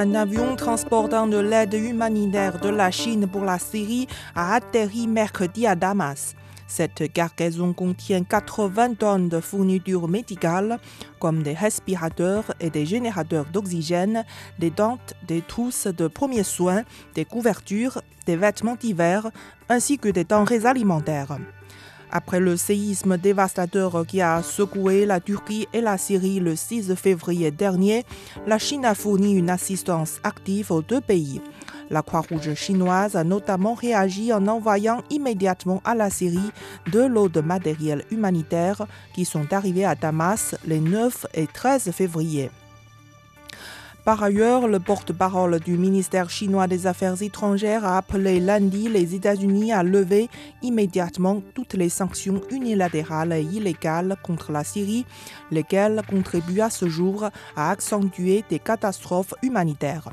Un avion transportant de l'aide humanitaire de la Chine pour la Syrie a atterri mercredi à Damas. Cette cargaison contient 80 tonnes de fournitures médicales, comme des respirateurs et des générateurs d'oxygène, des dentes, des trousses de premiers soins, des couvertures, des vêtements d'hiver, ainsi que des denrées alimentaires. Après le séisme dévastateur qui a secoué la Turquie et la Syrie le 6 février dernier, la Chine a fourni une assistance active aux deux pays. La Croix-Rouge chinoise a notamment réagi en envoyant immédiatement à la Syrie deux lots de matériel humanitaire qui sont arrivés à Damas les 9 et 13 février. Par ailleurs, le porte-parole du ministère chinois des Affaires étrangères a appelé lundi les États-Unis à lever immédiatement toutes les sanctions unilatérales et illégales contre la Syrie, lesquelles contribuent à ce jour à accentuer des catastrophes humanitaires.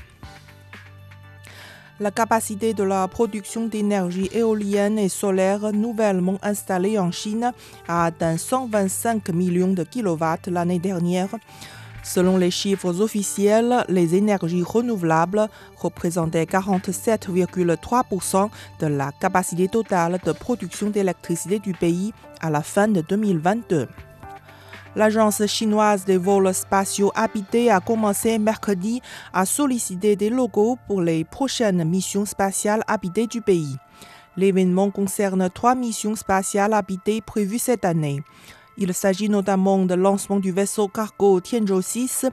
La capacité de la production d'énergie éolienne et solaire nouvellement installée en Chine a atteint 125 millions de kilowatts l'année dernière. Selon les chiffres officiels, les énergies renouvelables représentaient 47,3% de la capacité totale de production d'électricité du pays à la fin de 2022. L'agence chinoise des vols spatiaux habités a commencé mercredi à solliciter des logos pour les prochaines missions spatiales habitées du pays. L'événement concerne trois missions spatiales habitées prévues cette année. Il s'agit notamment de lancement du vaisseau cargo Tianzhou 6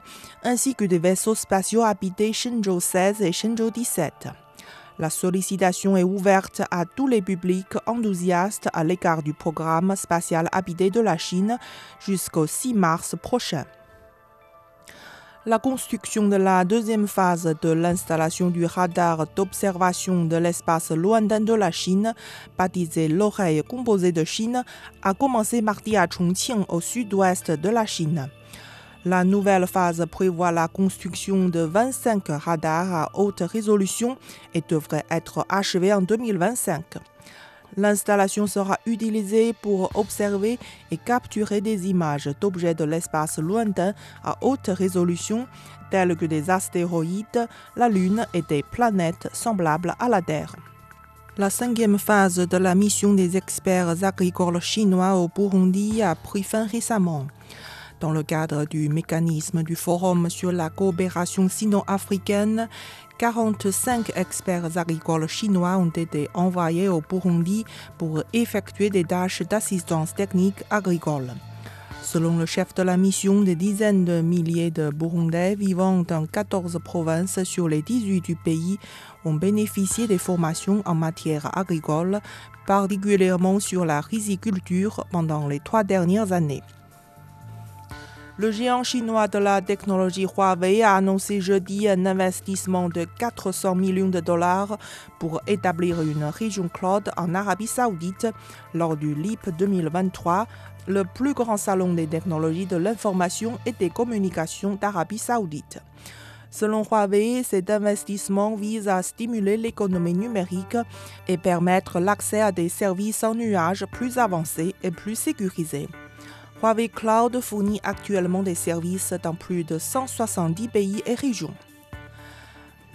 ainsi que des vaisseaux spatiaux habités Shenzhou 16 et Shenzhou 17. La sollicitation est ouverte à tous les publics enthousiastes à l'égard du programme spatial habité de la Chine jusqu'au 6 mars prochain. La construction de la deuxième phase de l'installation du radar d'observation de l'espace lointain de la Chine, baptisé l'oreille composée de Chine, a commencé mardi à Chongqing au sud-ouest de la Chine. La nouvelle phase prévoit la construction de 25 radars à haute résolution et devrait être achevée en 2025. L'installation sera utilisée pour observer et capturer des images d'objets de l'espace lointain à haute résolution tels que des astéroïdes, la Lune et des planètes semblables à la Terre. La cinquième phase de la mission des experts agricoles chinois au Burundi a pris fin récemment. Dans le cadre du mécanisme du Forum sur la coopération sino-africaine, 45 experts agricoles chinois ont été envoyés au Burundi pour effectuer des tâches d'assistance technique agricole. Selon le chef de la mission, des dizaines de milliers de Burundais vivant dans 14 provinces sur les 18 du pays ont bénéficié des formations en matière agricole, particulièrement sur la riziculture pendant les trois dernières années. Le géant chinois de la technologie Huawei a annoncé jeudi un investissement de 400 millions de dollars pour établir une région cloud en Arabie saoudite lors du LIP 2023, le plus grand salon des technologies de l'information et des communications d'Arabie saoudite. Selon Huawei, cet investissement vise à stimuler l'économie numérique et permettre l'accès à des services en nuage plus avancés et plus sécurisés. Huawei Cloud fournit actuellement des services dans plus de 170 pays et régions.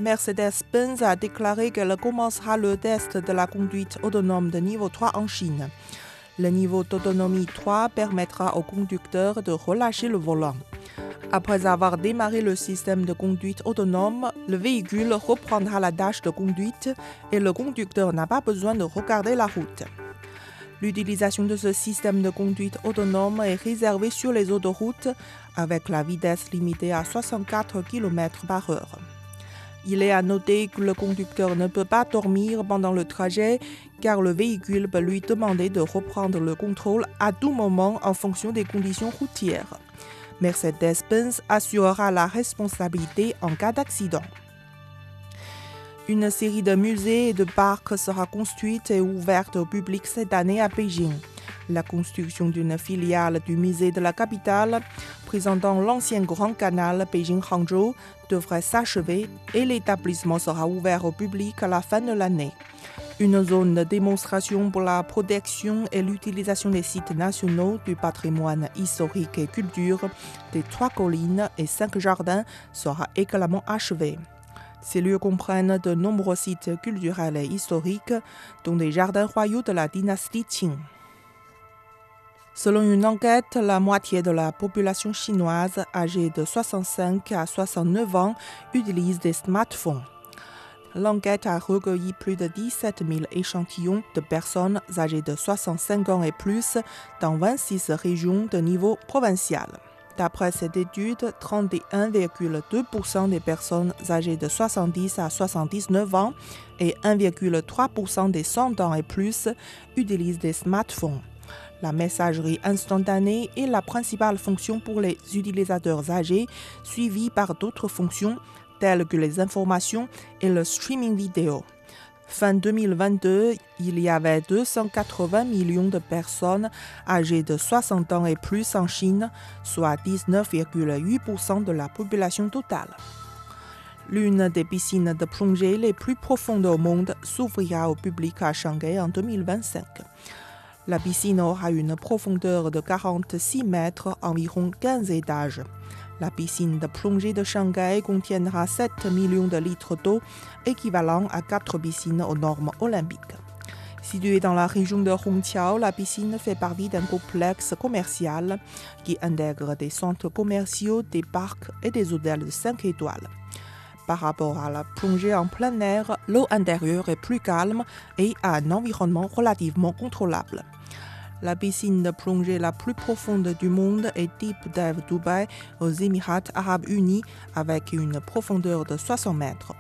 Mercedes-Benz a déclaré qu'elle commencera le test de la conduite autonome de niveau 3 en Chine. Le niveau d'autonomie 3 permettra au conducteur de relâcher le volant. Après avoir démarré le système de conduite autonome, le véhicule reprendra la tâche de conduite et le conducteur n'a pas besoin de regarder la route. L'utilisation de ce système de conduite autonome est réservée sur les autoroutes avec la vitesse limitée à 64 km par heure. Il est à noter que le conducteur ne peut pas dormir pendant le trajet car le véhicule peut lui demander de reprendre le contrôle à tout moment en fonction des conditions routières. Mercedes-Benz assurera la responsabilité en cas d'accident. Une série de musées et de parcs sera construite et ouverte au public cette année à Beijing. La construction d'une filiale du musée de la capitale, présentant l'ancien Grand Canal Beijing-Hangzhou, devrait s'achever et l'établissement sera ouvert au public à la fin de l'année. Une zone de démonstration pour la protection et l'utilisation des sites nationaux du patrimoine historique et culture des trois collines et cinq jardins sera également achevée. Ces lieux comprennent de nombreux sites culturels et historiques, dont des jardins royaux de la dynastie Qing. Selon une enquête, la moitié de la population chinoise âgée de 65 à 69 ans utilise des smartphones. L'enquête a recueilli plus de 17 000 échantillons de personnes âgées de 65 ans et plus dans 26 régions de niveau provincial. D'après cette étude, 31,2% des personnes âgées de 70 à 79 ans et 1,3% des 100 ans et plus utilisent des smartphones. La messagerie instantanée est la principale fonction pour les utilisateurs âgés, suivie par d'autres fonctions telles que les informations et le streaming vidéo. Fin 2022, il y avait 280 millions de personnes âgées de 60 ans et plus en Chine, soit 19,8% de la population totale. L'une des piscines de plongée les plus profondes au monde s'ouvrira au public à Shanghai en 2025. La piscine aura une profondeur de 46 mètres, environ 15 étages. La piscine de plongée de Shanghai contiendra 7 millions de litres d'eau, équivalent à 4 piscines aux normes olympiques. Située dans la région de Hongqiao, la piscine fait partie d'un complexe commercial qui intègre des centres commerciaux, des parcs et des hôtels de 5 étoiles. Par rapport à la plongée en plein air, l'eau intérieure est plus calme et a un environnement relativement contrôlable. La piscine de plongée la plus profonde du monde est Deep Dive Dubai aux Émirats arabes unis avec une profondeur de 60 mètres.